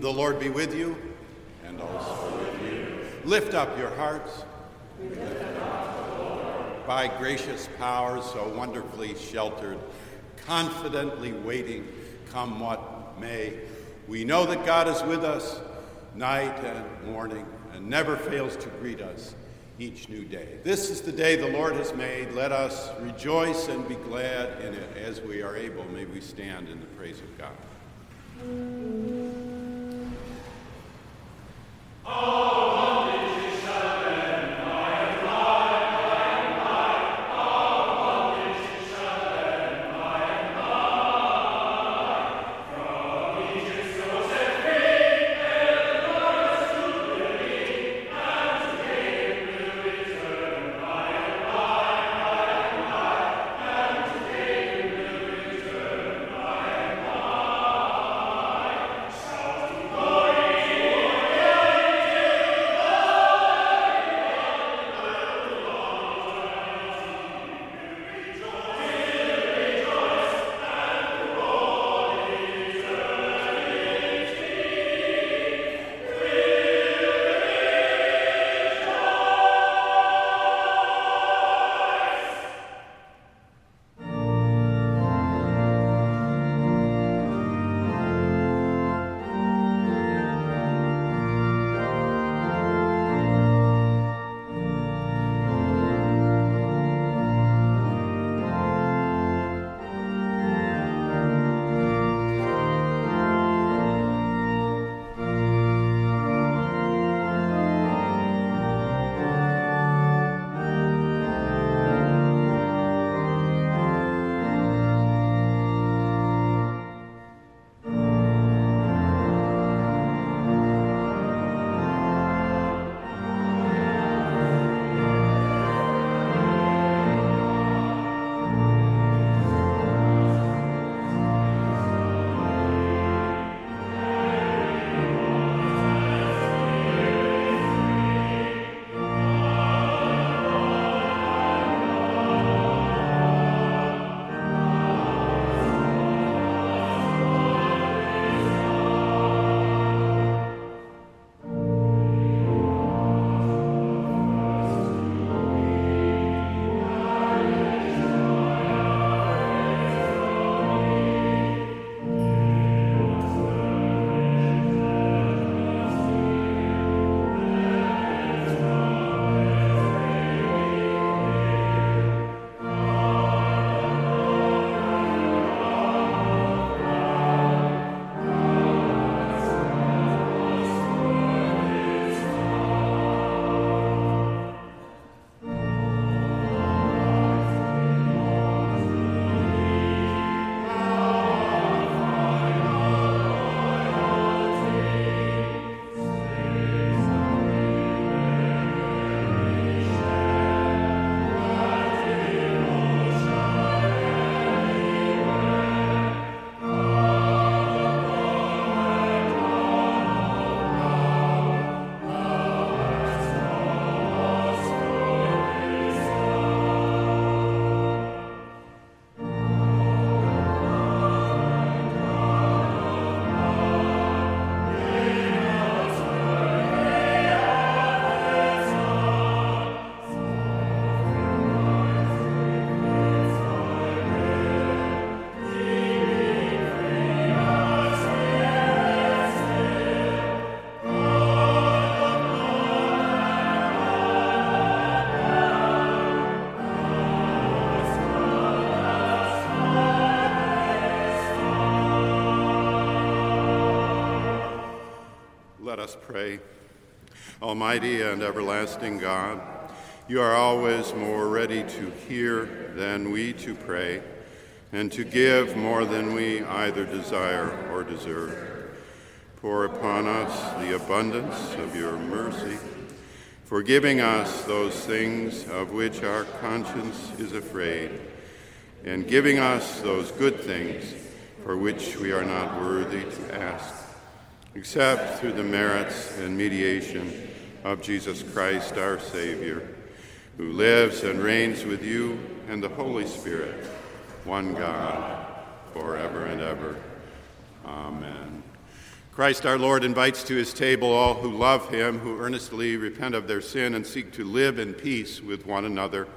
The Lord be with you. And also with you. Lift up your hearts. Up By gracious powers so wonderfully sheltered, confidently waiting, come what may, we know that God is with us night and morning and never fails to greet us each new day. This is the day the Lord has made. Let us rejoice and be glad in it as we are able. May we stand in the praise of God. Let us pray. Almighty and everlasting God, you are always more ready to hear than we to pray, and to give more than we either desire or deserve. Pour upon us the abundance of your mercy, forgiving us those things of which our conscience is afraid, and giving us those good things for which we are not worthy to ask except through the merits and mediation of Jesus Christ our Savior, who lives and reigns with you and the Holy Spirit, one God, forever and ever. Amen. Christ our Lord invites to his table all who love him, who earnestly repent of their sin and seek to live in peace with one another.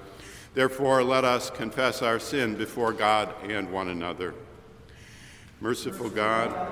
Therefore, let us confess our sin before God and one another. Merciful God,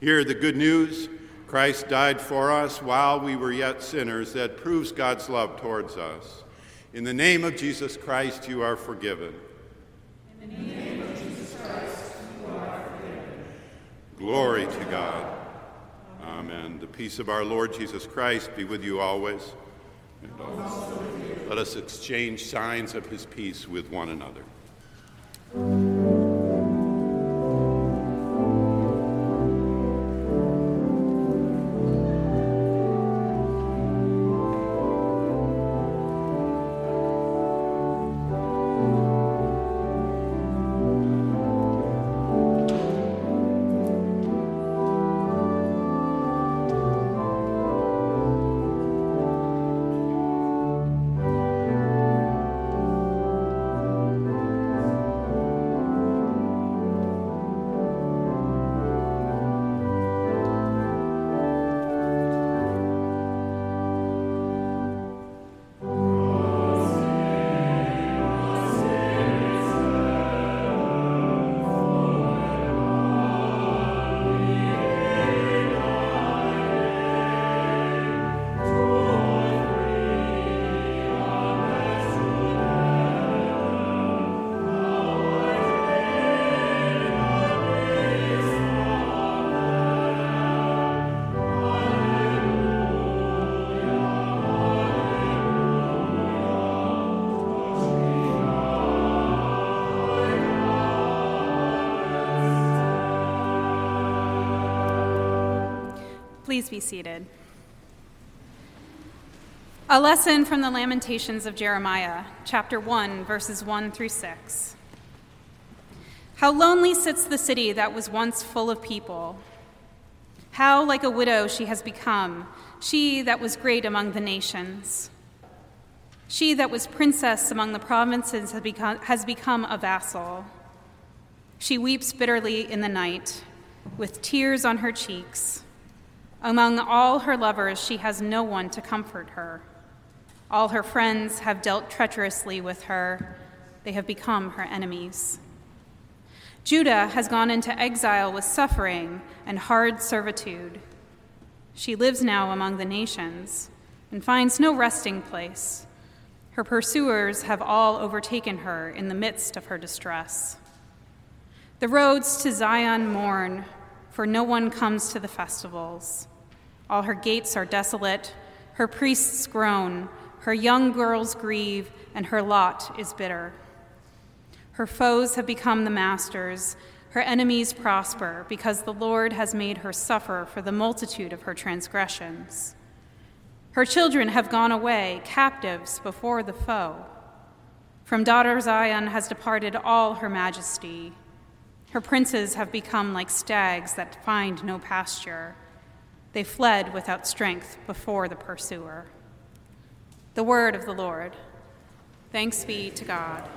Hear the good news Christ died for us while we were yet sinners. That proves God's love towards us. In the name of Jesus Christ, you are forgiven. In the name of Jesus Christ, you are forgiven. Glory to God. Amen. The peace of our Lord Jesus Christ be with you always. And also let us exchange signs of his peace with one another. Please be seated. A lesson from the Lamentations of Jeremiah, chapter 1, verses 1 through 6. How lonely sits the city that was once full of people. How like a widow she has become, she that was great among the nations. She that was princess among the provinces has become, a vassal. She weeps bitterly in the night, with tears on her cheeks. Among all her lovers, she has no one to comfort her. All her friends have dealt treacherously with her, they have become her enemies. Judah has gone into exile with suffering and hard servitude. She lives now among the nations and finds no resting place. Her pursuers have all overtaken her in the midst of her distress. The roads to Zion mourn, for no one comes to the festivals. All her gates are desolate, her priests groan, her young girls grieve, and her lot is bitter. Her foes have become the masters, her enemies prosper, because the Lord has made her suffer for the multitude of her transgressions. Her children have gone away, captives before the foe. From daughter Zion has departed all her majesty. Her princes have become like stags that find no pasture. They fled without strength before the pursuer. The word of the Lord. Thanks be to God.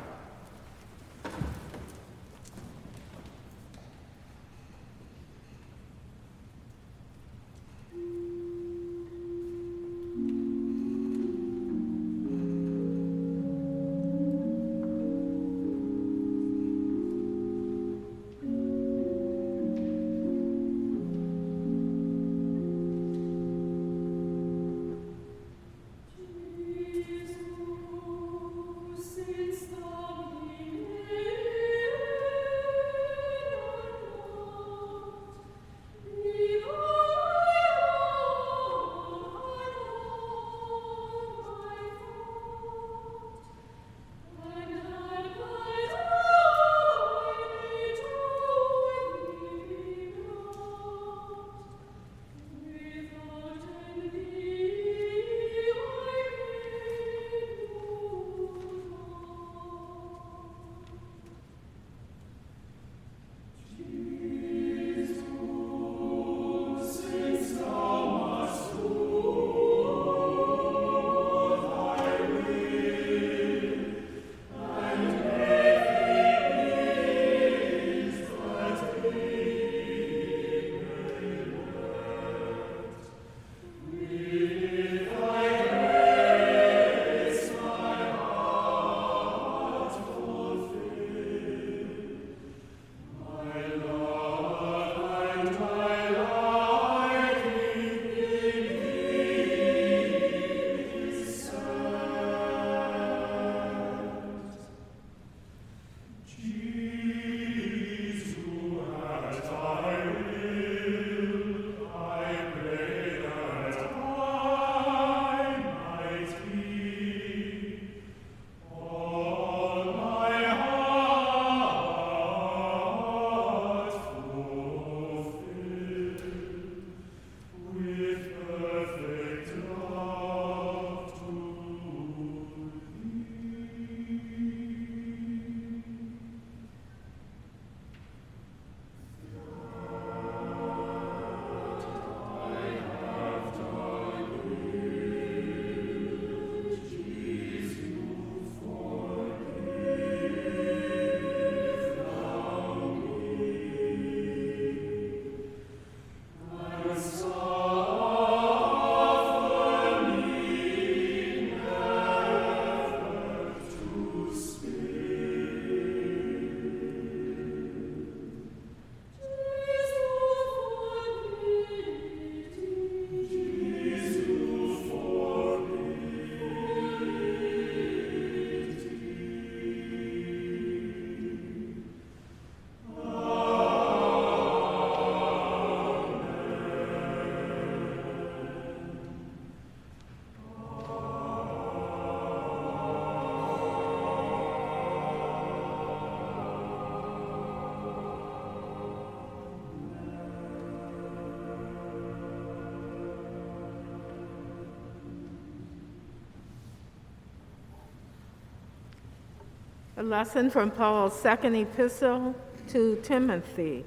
A lesson from Paul's second epistle to Timothy,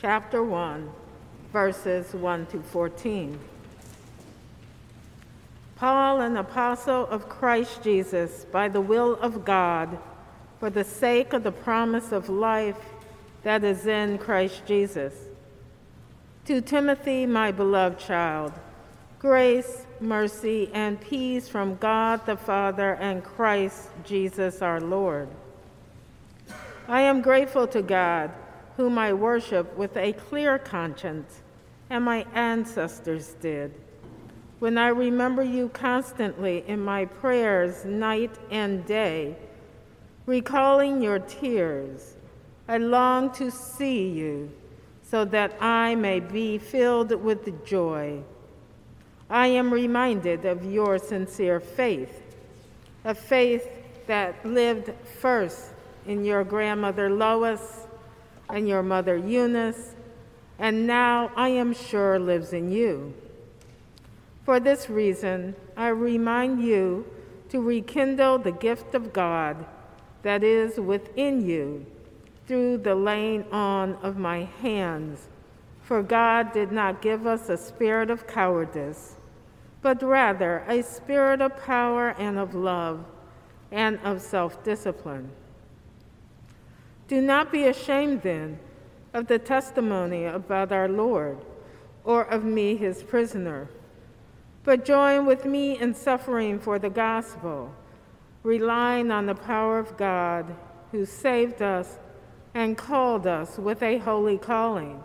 chapter 1, verses 1 to 14. Paul, an apostle of Christ Jesus, by the will of God, for the sake of the promise of life that is in Christ Jesus. To Timothy, my beloved child, grace, mercy, and peace from God the Father and Christ Jesus our Lord. I am grateful to God, whom I worship with a clear conscience, and my ancestors did. When I remember you constantly in my prayers, night and day, recalling your tears, I long to see you so that I may be filled with joy. I am reminded of your sincere faith, a faith that lived first in your grandmother Lois and your mother Eunice, and now I am sure lives in you. For this reason, I remind you to rekindle the gift of God that is within you through the laying on of my hands. For God did not give us a spirit of cowardice, but rather a spirit of power and of love and of self discipline. Do not be ashamed then of the testimony about our Lord or of me, his prisoner, but join with me in suffering for the gospel, relying on the power of God who saved us and called us with a holy calling,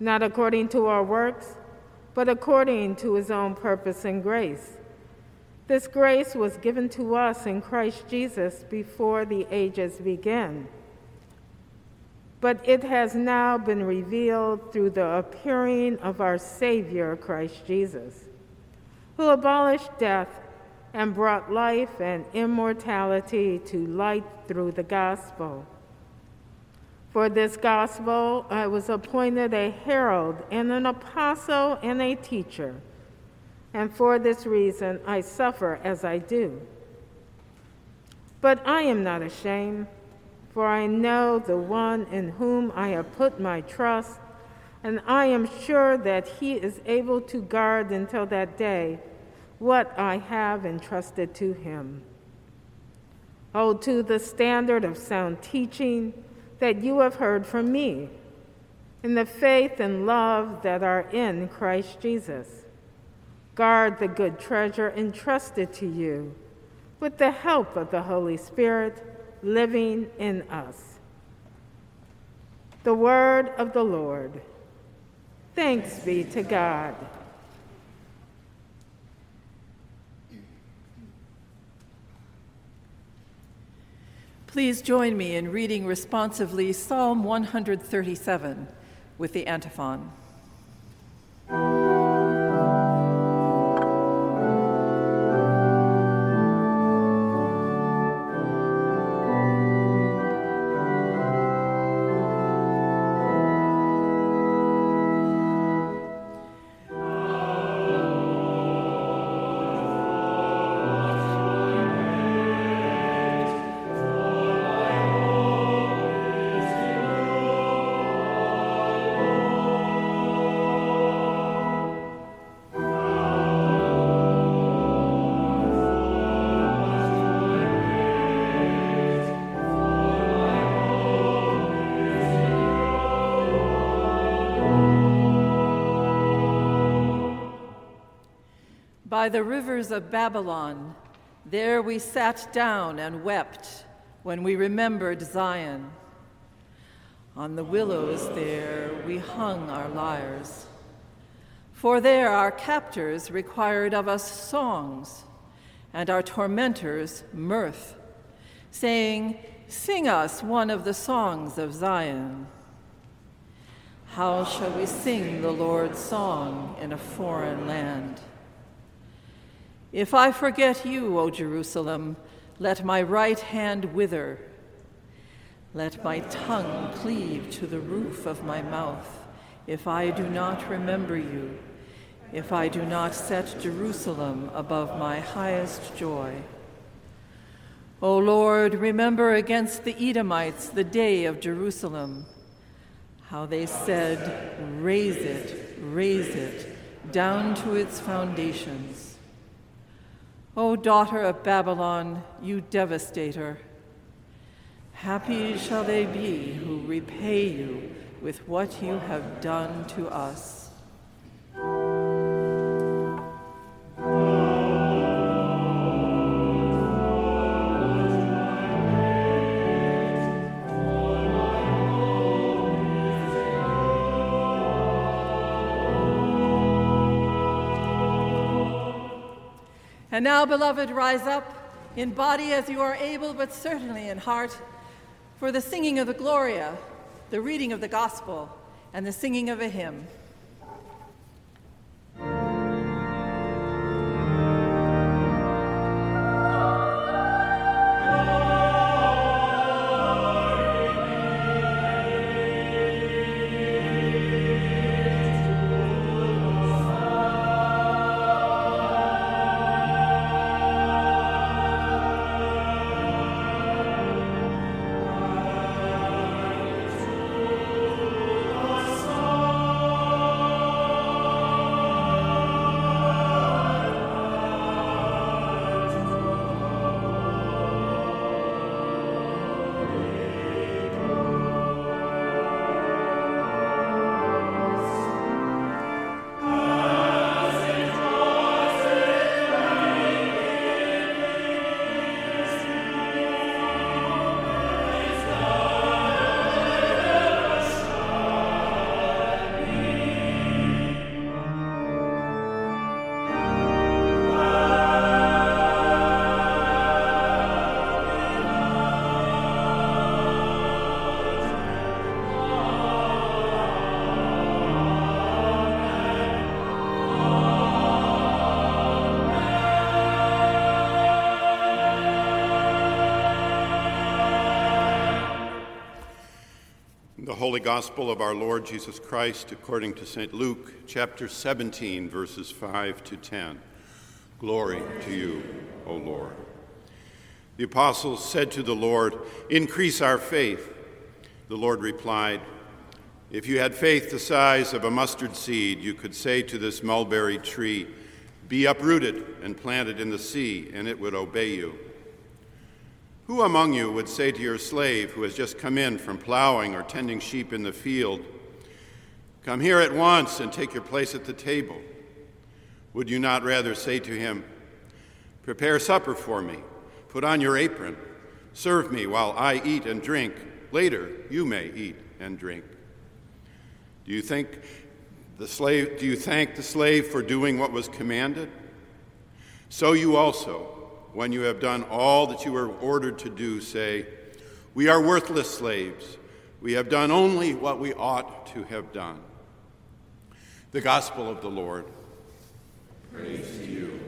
not according to our works, but according to his own purpose and grace. This grace was given to us in Christ Jesus before the ages began but it has now been revealed through the appearing of our Savior, Christ Jesus, who abolished death and brought life and immortality to light through the gospel. For this gospel, I was appointed a herald and an apostle and a teacher, and for this reason I suffer as I do. But I am not ashamed for I know the one in whom I have put my trust, and I am sure that he is able to guard until that day what I have entrusted to him. Hold to the standard of sound teaching that you have heard from me, in the faith and love that are in Christ Jesus. Guard the good treasure entrusted to you with the help of the Holy Spirit living in us. The word of the Lord. Thanks be to God. Please join me in reading responsively Psalm 137 with the antiphon. By the rivers of Babylon, there we sat down and wept when we remembered Zion. On the willows there we hung our lyres. For there our captors required of us songs, and our tormentors mirth, saying, Sing us one of the songs of Zion. How shall we sing the Lord's song in a foreign land? If I forget you, O Jerusalem, let my right hand wither. Let my tongue cleave to the roof of my mouth, if I do not remember you, if I do not set Jerusalem above my highest joy. O Lord, remember against the Edomites the day of Jerusalem, how they said, Raze it, raze it, down to its foundations. O daughter of Babylon, you devastator, happy shall they be who repay you with what you have done to us. And now, beloved, rise up in body as you are able, but certainly in heart, for the singing of the Gloria, the reading of the Gospel, and the singing of a hymn. Holy Gospel of our Lord Jesus Christ according to St. Luke, chapter 17, verses 5 to 10. Glory to you, O Lord. The apostles said to the Lord, Increase our faith. The Lord replied, If you had faith the size of a mustard seed, you could say to this mulberry tree, Be uprooted and planted in the sea, and it would obey you. Who among you would say to your slave who has just come in from plowing or tending sheep in the field, Come here at once and take your place at the table? Would you not rather say to him, Prepare supper for me, put on your apron, serve me while I eat and drink? Later you may eat and drink. Do you think the slave do you thank the slave for doing what was commanded? So you also when you have done all that you were ordered to do, say, We are worthless slaves. We have done only what we ought to have done. The Gospel of the Lord. Praise to you.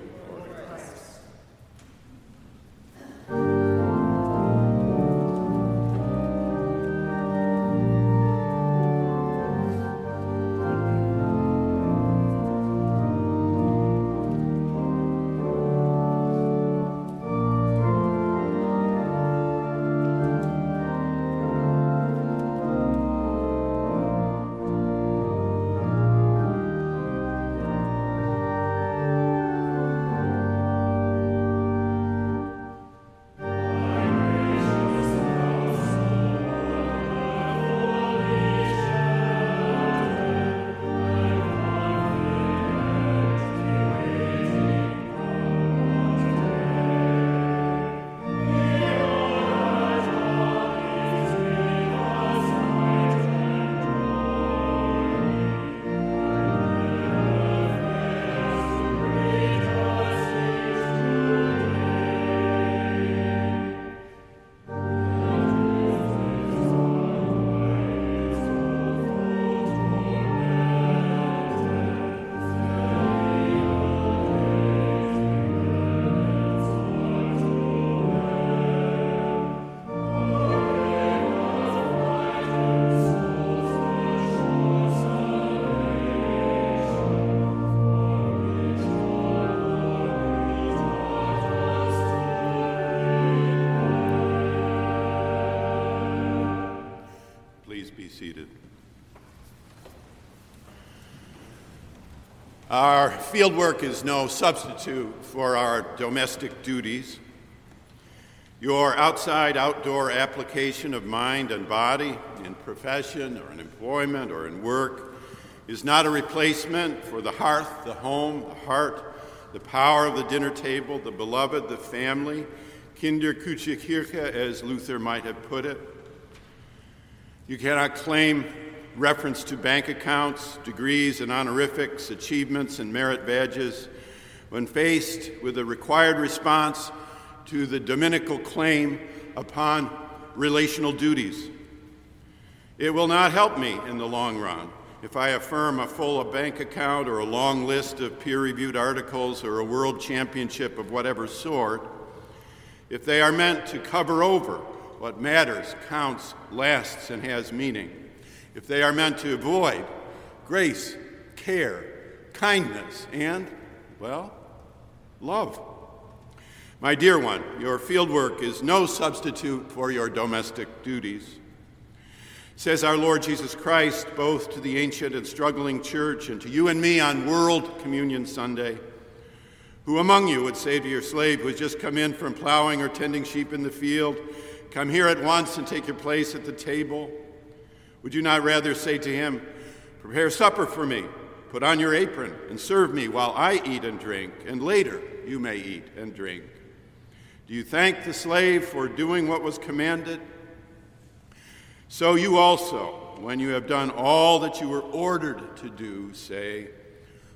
Fieldwork is no substitute for our domestic duties. Your outside outdoor application of mind and body in profession or in employment or in work is not a replacement for the hearth, the home, the heart, the power of the dinner table, the beloved, the family, Kinderküche Kirche, as Luther might have put it. You cannot claim reference to bank accounts, degrees and honorifics, achievements and merit badges when faced with a required response to the dominical claim upon relational duties. It will not help me in the long run if I affirm a full bank account or a long list of peer reviewed articles or a world championship of whatever sort, if they are meant to cover over what matters, counts, lasts, and has meaning, if they are meant to avoid grace, care, kindness, and, well, love. My dear one, your fieldwork is no substitute for your domestic duties. Says our Lord Jesus Christ, both to the ancient and struggling church and to you and me on World Communion Sunday. Who among you would say to your slave who has just come in from plowing or tending sheep in the field, Come here at once and take your place at the table? Would you not rather say to him, Prepare supper for me, put on your apron, and serve me while I eat and drink, and later you may eat and drink? Do you thank the slave for doing what was commanded? So you also, when you have done all that you were ordered to do, say,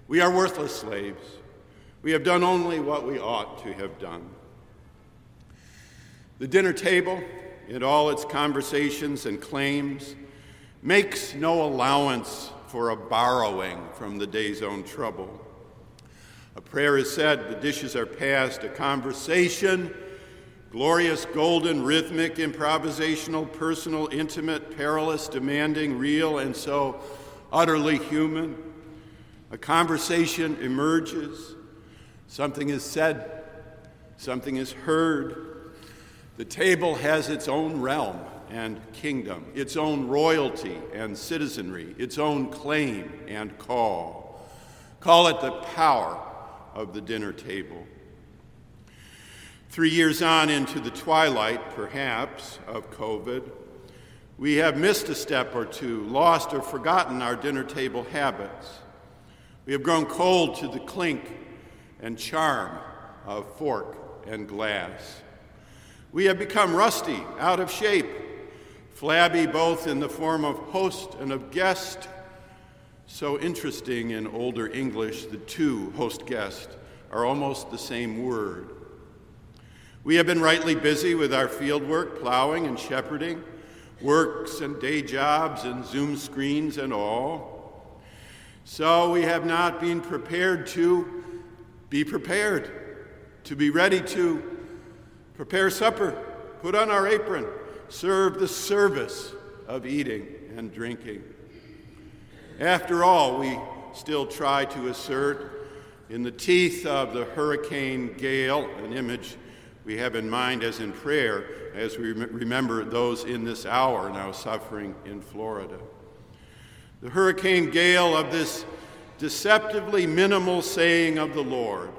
We are worthless slaves. We have done only what we ought to have done. The dinner table, in all its conversations and claims, makes no allowance for a borrowing from the day's own trouble. A prayer is said, the dishes are passed, a conversation, glorious, golden, rhythmic, improvisational, personal, intimate, perilous, demanding, real, and so utterly human. A conversation emerges, something is said, something is heard. The table has its own realm and kingdom, its own royalty and citizenry, its own claim and call. Call it the power of the dinner table. Three years on into the twilight, perhaps, of COVID, we have missed a step or two, lost or forgotten our dinner table habits. We have grown cold to the clink and charm of fork and glass. We have become rusty, out of shape, flabby both in the form of host and of guest so interesting in older English, the two host guest are almost the same word. We have been rightly busy with our field work, plowing and shepherding, works and day jobs and Zoom screens and all. So we have not been prepared to be prepared, to be ready to prepare supper, put on our apron, serve the service of eating and drinking. After all, we still try to assert in the teeth of the hurricane gale, an image we have in mind as in prayer as we remember those in this hour now suffering in Florida. The hurricane gale of this deceptively minimal saying of the Lord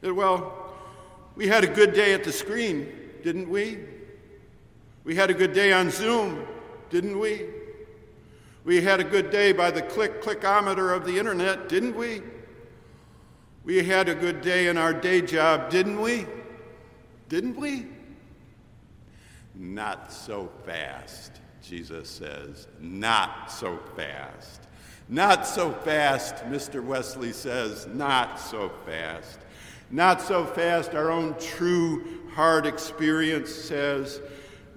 that, well, we had a good day at the screen, didn't we? We had a good day on Zoom, didn't we? We had a good day by the click clickometer of the internet, didn't we? We had a good day in our day job, didn't we? Didn't we? Not so fast, Jesus says. Not so fast. Not so fast, Mr. Wesley says. Not so fast. Not so fast, our own true hard experience says.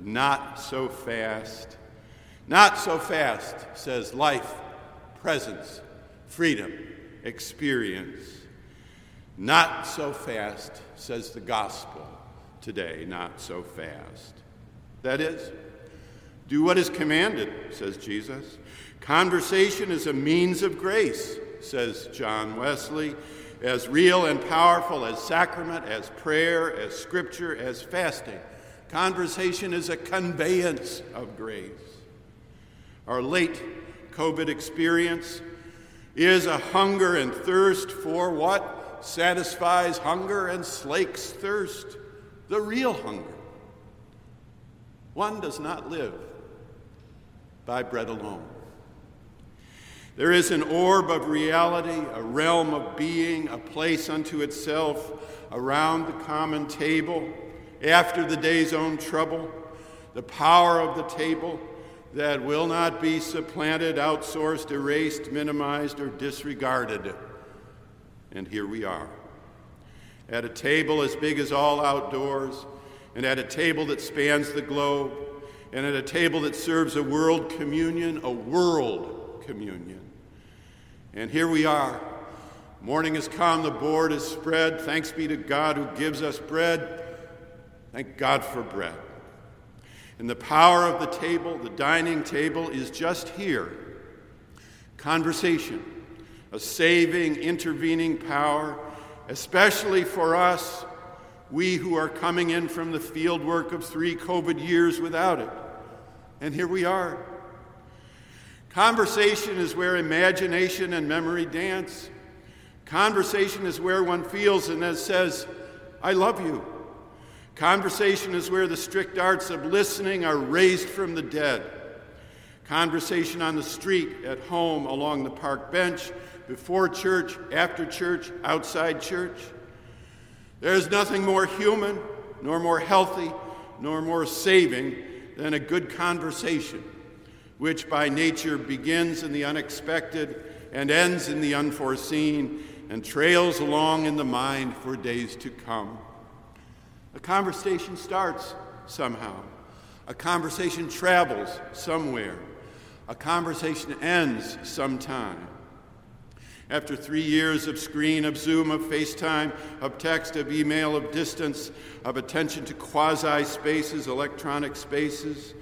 Not so fast. Not so fast, says life, presence, freedom, experience. Not so fast, says the gospel today, not so fast. That is, do what is commanded, says Jesus. Conversation is a means of grace, says John Wesley, as real and powerful as sacrament, as prayer, as scripture, as fasting. Conversation is a conveyance of grace. Our late COVID experience is a hunger and thirst for what satisfies hunger and slakes thirst, the real hunger. One does not live by bread alone. There is an orb of reality, a realm of being, a place unto itself around the common table after the day's own trouble, the power of the table that will not be supplanted, outsourced, erased, minimized, or disregarded. And here we are, at a table as big as all outdoors, and at a table that spans the globe, and at a table that serves a world communion, a world communion. And here we are. Morning has come, the board is spread. Thanks be to God who gives us bread. Thank God for bread. And the power of the table, the dining table, is just here. Conversation, a saving, intervening power, especially for us, we who are coming in from the field work of three COVID years without it. And here we are. Conversation is where imagination and memory dance. Conversation is where one feels and then says, I love you. Conversation is where the strict arts of listening are raised from the dead. Conversation on the street, at home, along the park bench, before church, after church, outside church. There is nothing more human, nor more healthy, nor more saving than a good conversation, which by nature begins in the unexpected and ends in the unforeseen and trails along in the mind for days to come. A conversation starts somehow. A conversation travels somewhere. A conversation ends sometime. After three years of screen, of Zoom, of FaceTime, of text, of email, of distance, of attention to quasi spaces, electronic spaces,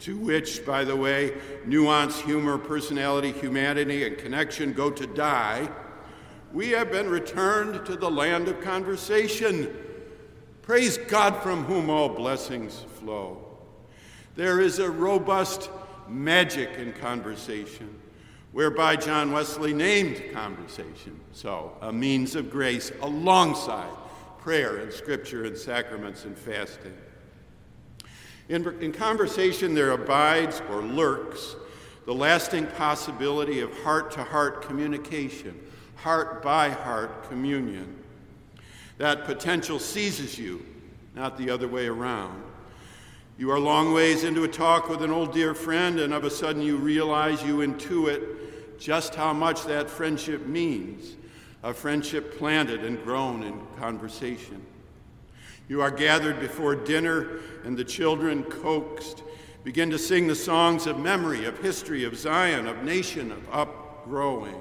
to which, by the way, nuance, humor, personality, humanity, and connection go to die, we have been returned to the land of conversation Praise God from whom all blessings flow. There is a robust magic in conversation, whereby John Wesley named conversation so, a means of grace alongside prayer and scripture and sacraments and fasting. In, in conversation, there abides or lurks the lasting possibility of heart to heart communication, heart by heart communion. That potential seizes you, not the other way around. You are long ways into a talk with an old dear friend, and of a sudden you realize, you intuit just how much that friendship means a friendship planted and grown in conversation. You are gathered before dinner, and the children, coaxed, begin to sing the songs of memory, of history, of Zion, of nation, of upgrowing.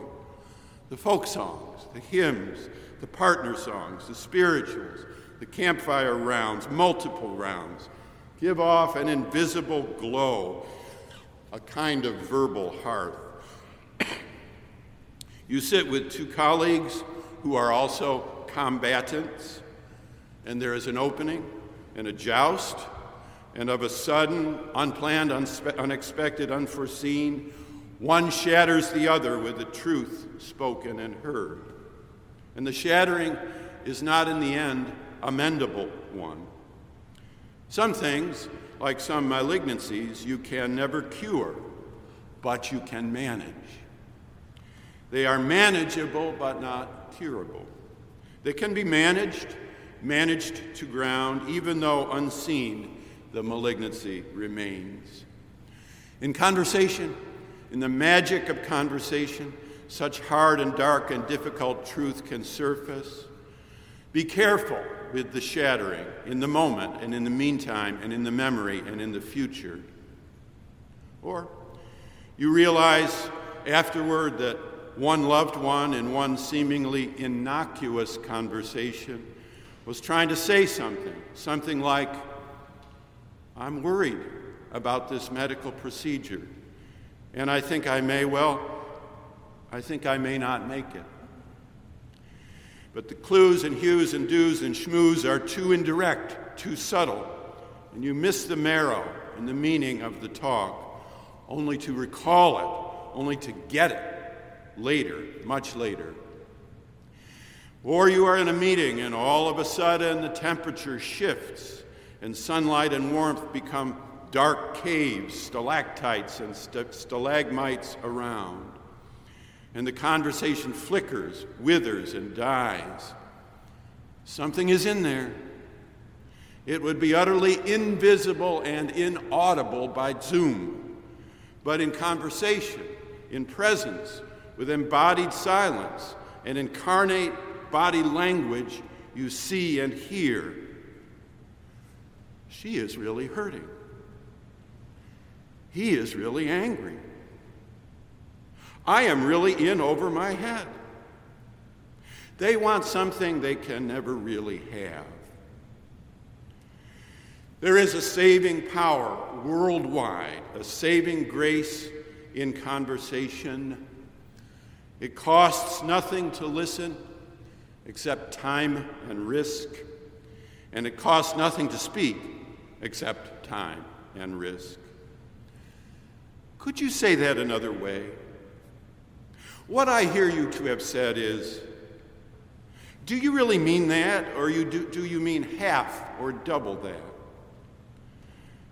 The folk songs, the hymns, the partner songs, the spirituals, the campfire rounds, multiple rounds, give off an invisible glow, a kind of verbal hearth. you sit with two colleagues who are also combatants, and there is an opening and a joust, and of a sudden, unplanned, unspe- unexpected, unforeseen, one shatters the other with the truth spoken and heard. And the shattering is not in the end a mendable one. Some things, like some malignancies, you can never cure, but you can manage. They are manageable, but not curable. They can be managed, managed to ground, even though unseen, the malignancy remains. In conversation, in the magic of conversation, such hard and dark and difficult truth can surface. Be careful with the shattering in the moment and in the meantime and in the memory and in the future. Or you realize afterward that one loved one in one seemingly innocuous conversation was trying to say something, something like, I'm worried about this medical procedure, and I think I may well I think I may not make it. But the clues and hues and do's and schmoos are too indirect, too subtle, and you miss the marrow and the meaning of the talk, only to recall it, only to get it later, much later. Or you are in a meeting and all of a sudden the temperature shifts and sunlight and warmth become dark caves, stalactites and st- stalagmites around. And the conversation flickers, withers, and dies. Something is in there. It would be utterly invisible and inaudible by Zoom, but in conversation, in presence, with embodied silence and incarnate body language, you see and hear. She is really hurting. He is really angry. I am really in over my head. They want something they can never really have. There is a saving power worldwide, a saving grace in conversation. It costs nothing to listen except time and risk, and it costs nothing to speak except time and risk. Could you say that another way? What I hear you to have said is, do you really mean that, or you do, do you mean half or double that?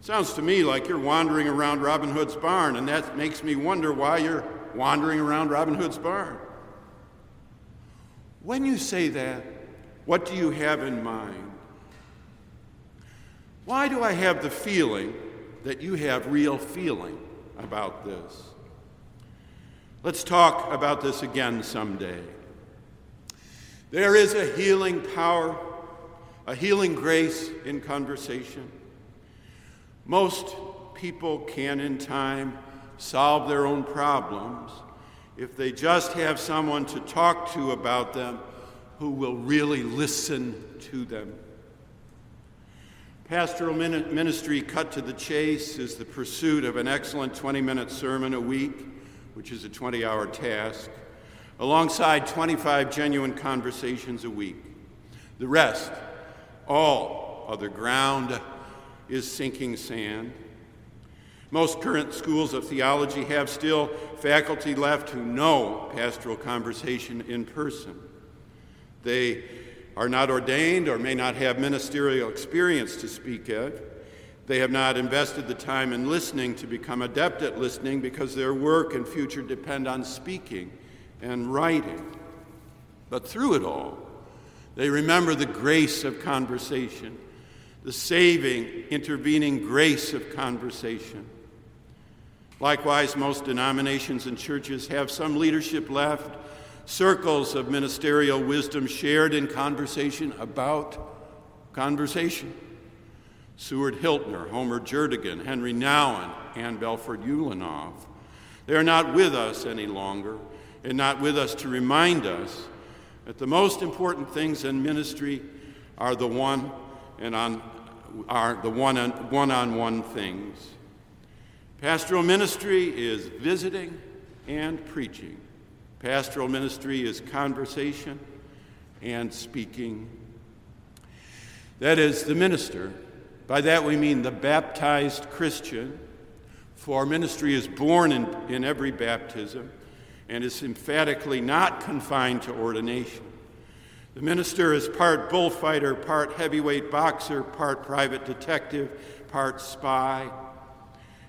Sounds to me like you're wandering around Robin Hood's barn, and that makes me wonder why you're wandering around Robin Hood's barn. When you say that, what do you have in mind? Why do I have the feeling that you have real feeling about this? Let's talk about this again someday. There is a healing power, a healing grace in conversation. Most people can, in time, solve their own problems if they just have someone to talk to about them who will really listen to them. Pastoral ministry cut to the chase is the pursuit of an excellent 20 minute sermon a week, which is a 20 hour task, alongside 25 genuine conversations a week. The rest, all other ground, is sinking sand. Most current schools of theology have still faculty left who know pastoral conversation in person. They are not ordained or may not have ministerial experience to speak of. They have not invested the time in listening to become adept at listening because their work and future depend on speaking and writing. But through it all, they remember the grace of conversation the saving, intervening grace of conversation. Likewise, most denominations and churches have some leadership left, circles of ministerial wisdom shared in conversation about conversation. Seward Hiltner, Homer Jernigan, Henri Nouwen, and Belford Ulanov. They are not with us any longer, and not with us to remind us that the most important things in ministry are the one and on are the one on one things. Pastoral ministry is visiting and preaching. Pastoral ministry is conversation and speaking. That is the minister. By that we mean the baptized Christian, for our ministry is born in, in every baptism and is emphatically not confined to ordination. The minister is part bullfighter, part heavyweight boxer, part private detective, part spy.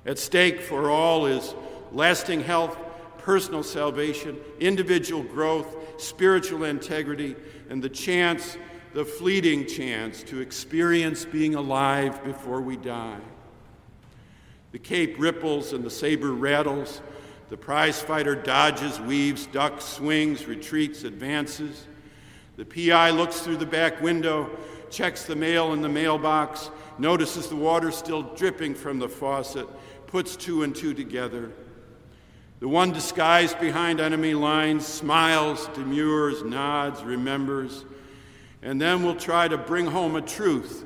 At stake for all is lasting health, personal salvation, individual growth, spiritual integrity, and the chance, the fleeting chance, to experience being alive before we die. The cape ripples and the saber rattles. The prize fighter dodges, weaves, ducks, swings, retreats, advances. The PI looks through the back window, checks the mail in the mailbox, notices the water still dripping from the faucet, puts two and two together. The one disguised behind enemy lines smiles, demurs, nods, remembers, and then we'll try to bring home a truth,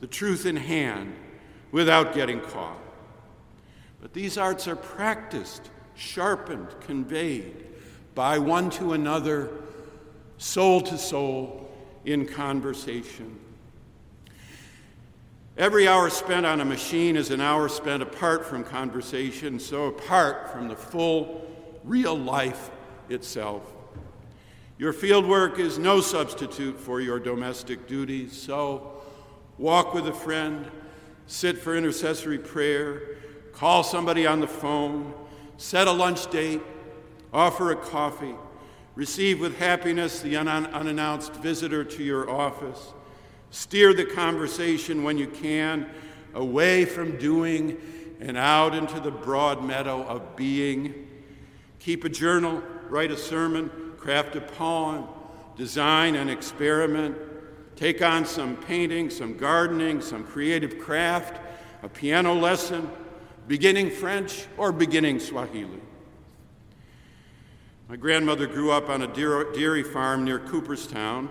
the truth in hand, without getting caught. But these arts are practiced, sharpened, conveyed by one to another soul to soul, in conversation. Every hour spent on a machine is an hour spent apart from conversation, so apart from the full, real life itself. Your field work is no substitute for your domestic duties, so walk with a friend, sit for intercessory prayer, call somebody on the phone, set a lunch date, offer a coffee, receive with happiness the un- unannounced visitor to your office, steer the conversation when you can away from doing and out into the broad meadow of being. Keep a journal, write a sermon, craft a poem, design and experiment, take on some painting, some gardening, some creative craft, a piano lesson, beginning French or beginning Swahili. My grandmother grew up on a dairy farm near Cooperstown.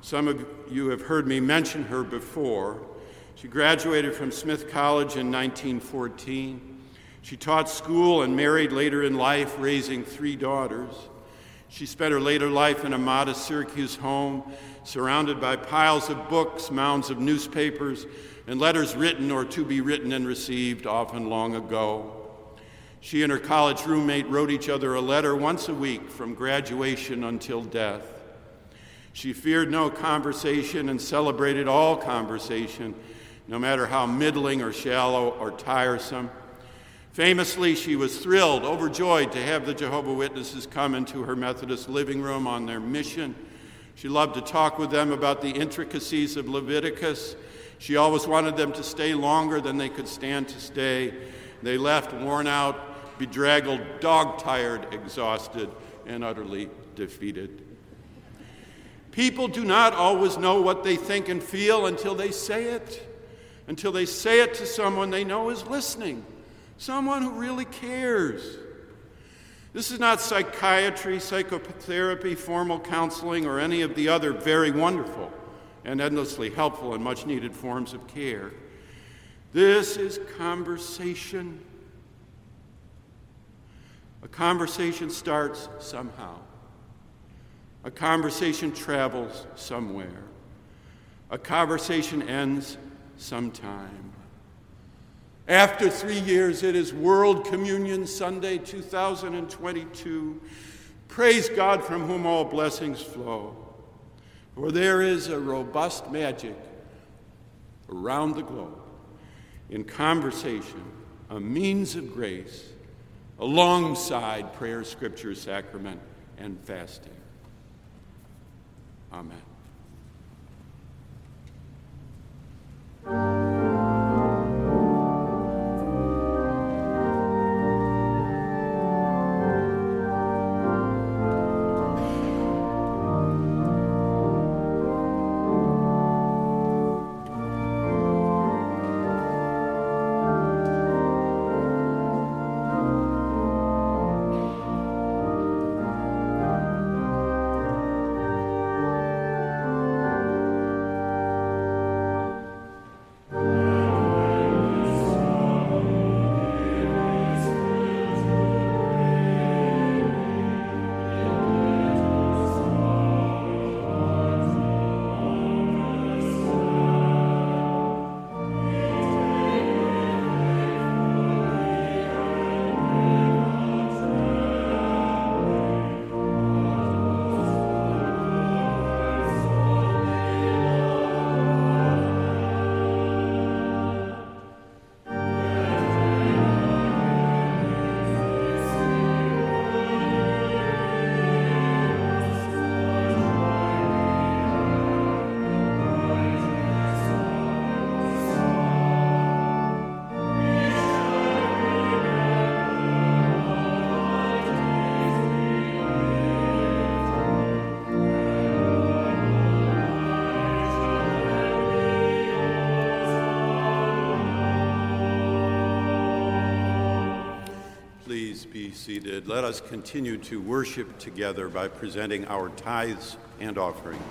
Some of you have heard me mention her before. She graduated from Smith College in 1914. She taught school and married later in life, raising three daughters. She spent her later life in a modest Syracuse home, surrounded by piles of books, mounds of newspapers, and letters written or to be written and received, often long ago. She and her college roommate wrote each other a letter once a week from graduation until death. She feared no conversation and celebrated all conversation, no matter how middling or shallow or tiresome. Famously, she was thrilled, overjoyed to have the Jehovah Witnesses come into her Methodist living room on their mission. She loved to talk with them about the intricacies of Leviticus. She always wanted them to stay longer than they could stand to stay. They left worn out, bedraggled, dog tired, exhausted, and utterly defeated. People do not always know what they think and feel until they say it, until they say it to someone they know is listening someone who really cares. This is not psychiatry, psychotherapy, formal counseling, or any of the other very wonderful and endlessly helpful and much needed forms of care. This is conversation. A conversation starts somehow. A conversation travels somewhere. A conversation ends sometime. After three years, it is World Communion Sunday 2022. Praise God from whom all blessings flow. For there is a robust magic around the globe in conversation, a means of grace, alongside prayer, scripture, sacrament, and fasting. Amen. Seated, let us continue to worship together by presenting our tithes and offerings.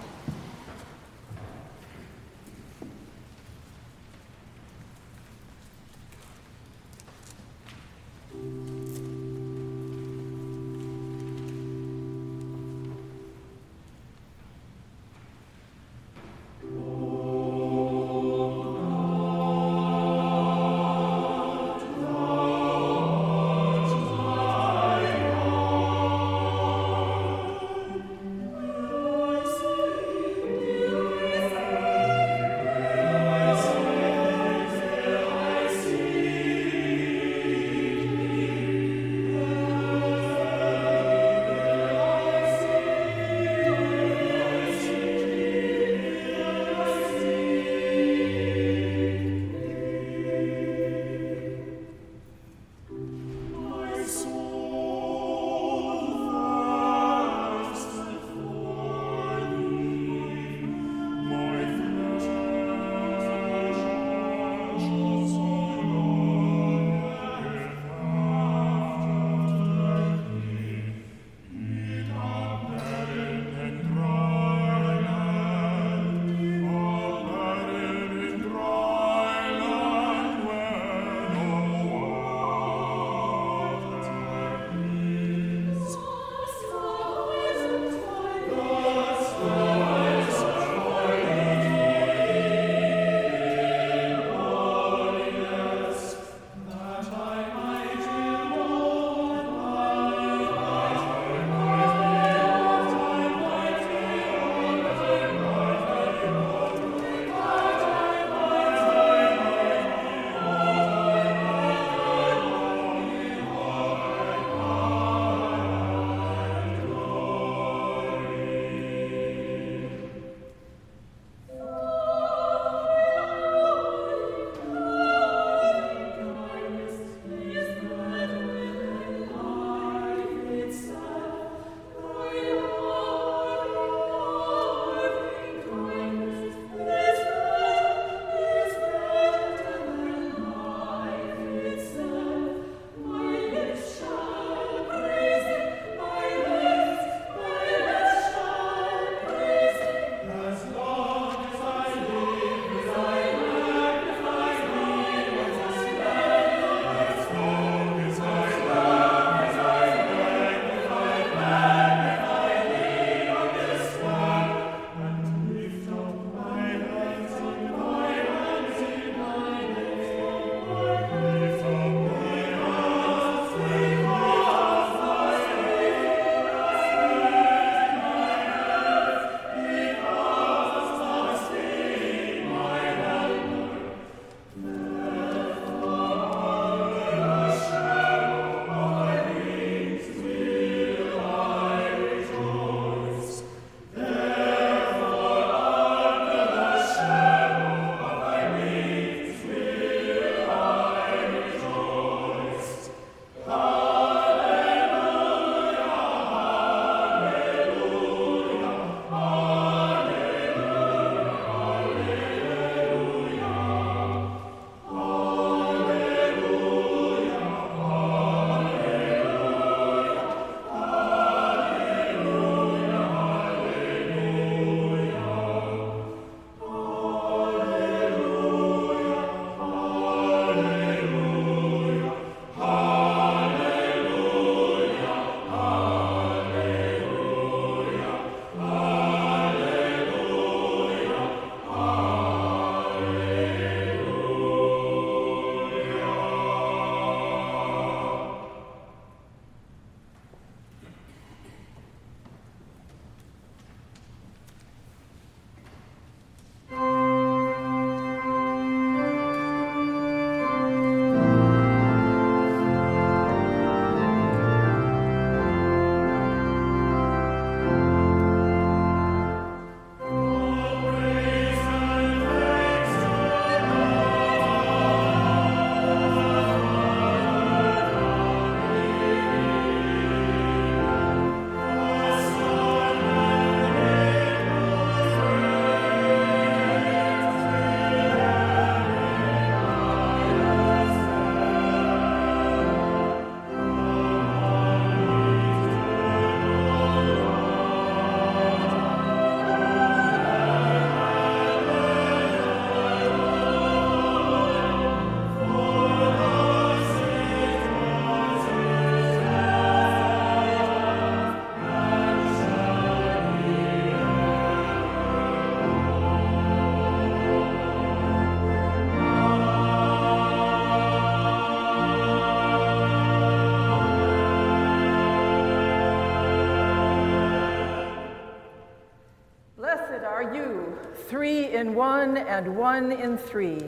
In one and one in three,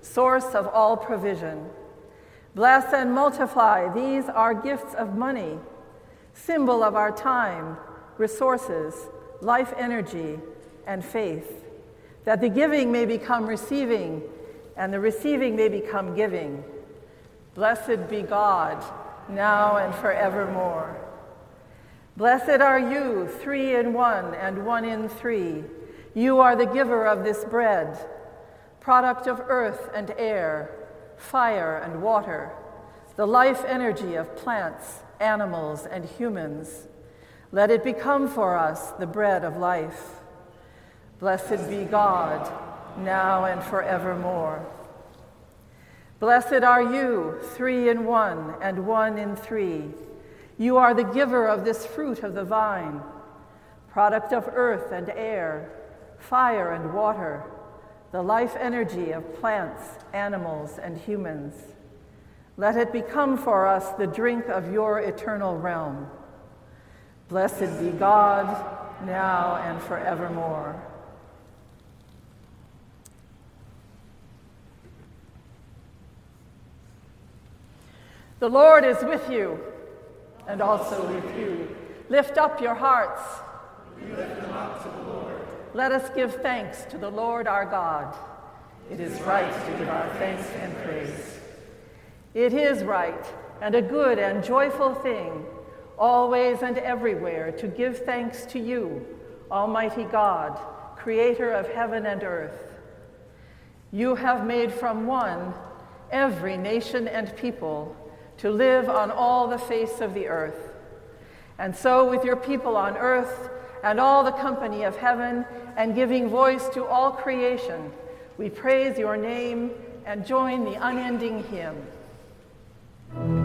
source of all provision. Bless and multiply these are gifts of money, symbol of our time, resources, life energy, and faith, that the giving may become receiving and the receiving may become giving. Blessed be God, now and forevermore. Blessed are you, three in one and one in three. You are the giver of this bread, product of earth and air, fire and water, the life energy of plants, animals, and humans. Let it become for us the bread of life. Blessed be God, now and forevermore. Blessed are you, three in one and one in three. You are the giver of this fruit of the vine, product of earth and air, fire and water, the life energy of plants, animals, and humans. Let it become for us the drink of your eternal realm. Blessed be God, now and forevermore. The Lord is with you and also with you. Lift up your hearts. Let us give thanks to the Lord our God. It is right to give our thanks and praise. It is right and a good and joyful thing, always and everywhere, to give thanks to you, Almighty God, creator of heaven and earth. You have made from one every nation and people to live on all the face of the earth. And so, with your people on earth and all the company of heaven, and giving voice to all creation, we praise your name and join the unending hymn.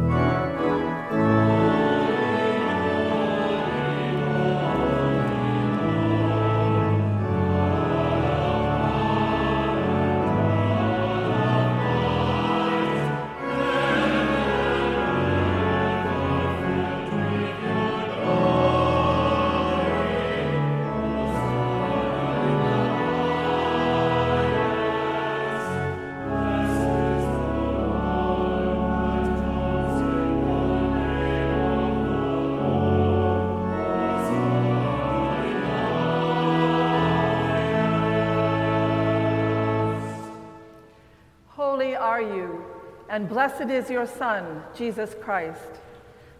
Holy are you, and blessed is your Son, Jesus Christ.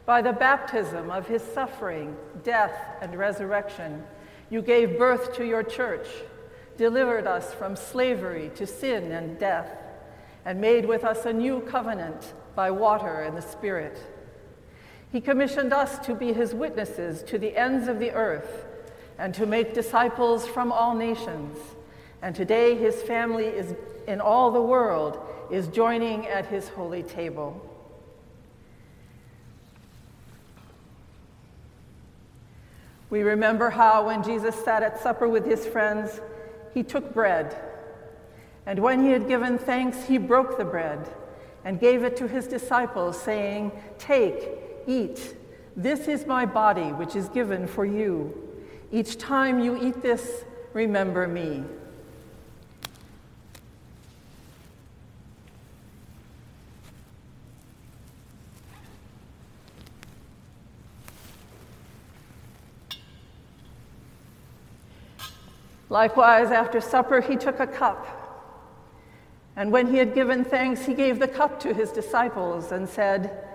By the baptism of his suffering, death, and resurrection, you gave birth to your church, delivered us from slavery to sin and death, and made with us a new covenant by water and the Spirit. He commissioned us to be his witnesses to the ends of the earth and to make disciples from all nations. And today his family is in all the world is joining at his holy table. We remember how when Jesus sat at supper with his friends, he took bread. And when he had given thanks, he broke the bread and gave it to his disciples, saying, Take, eat. This is my body, which is given for you. Each time you eat this, remember me. Likewise, after supper, he took a cup. And when he had given thanks, he gave the cup to his disciples and said,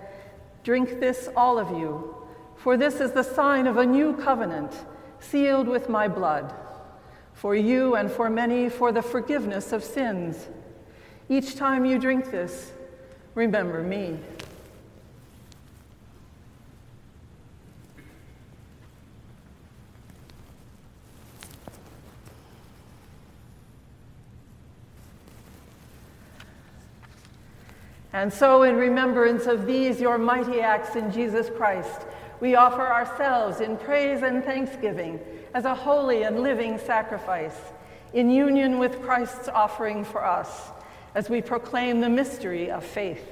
Drink this, all of you, for this is the sign of a new covenant, sealed with my blood, for you and for many for the forgiveness of sins. Each time you drink this, remember me. And so, in remembrance of these, your mighty acts in Jesus Christ, we offer ourselves in praise and thanksgiving as a holy and living sacrifice, in union with Christ's offering for us, as we proclaim the mystery of faith.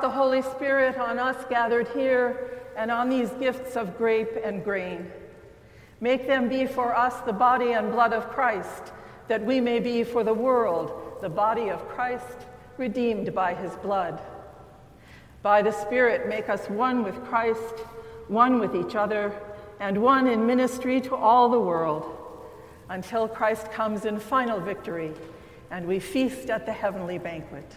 The Holy Spirit on us gathered here and on these gifts of grape and grain. Make them be for us the body and blood of Christ, that we may be for the world the body of Christ, redeemed by his blood. By the Spirit, make us one with Christ, one with each other, and one in ministry to all the world, until Christ comes in final victory and we feast at the heavenly banquet.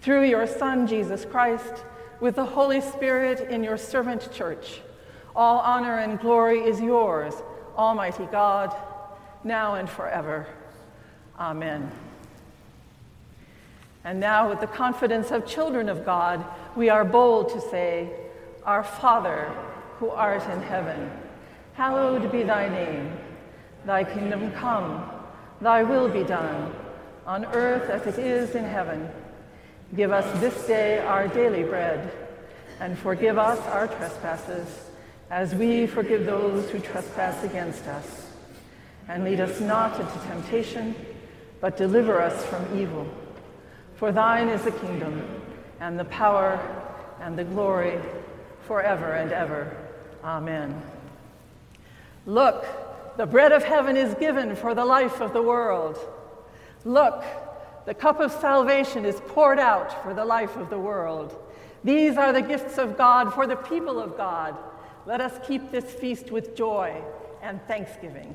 Through your Son, Jesus Christ, with the Holy Spirit in your servant church, all honor and glory is yours, Almighty God, now and forever. Amen. And now, with the confidence of children of God, we are bold to say, Our Father, who art in heaven, hallowed be thy name. Thy kingdom come, thy will be done, on earth as it is in heaven. Give us this day our daily bread, and forgive us our trespasses as we forgive those who trespass against us. And lead us not into temptation, but deliver us from evil. For thine is the kingdom, and the power, and the glory, forever and ever. Amen. Look, the bread of heaven is given for the life of the world. Look, the cup of salvation is poured out for the life of the world. These are the gifts of God for the people of God. Let us keep this feast with joy and thanksgiving.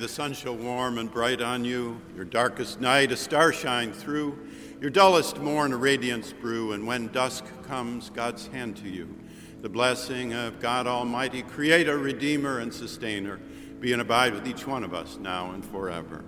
The sun shall warm and bright on you, your darkest night a star shine through, your dullest morn a radiance brew, and when dusk comes, God's hand to you. The blessing of God Almighty, Creator, Redeemer, and Sustainer, be and abide with each one of us now and forever.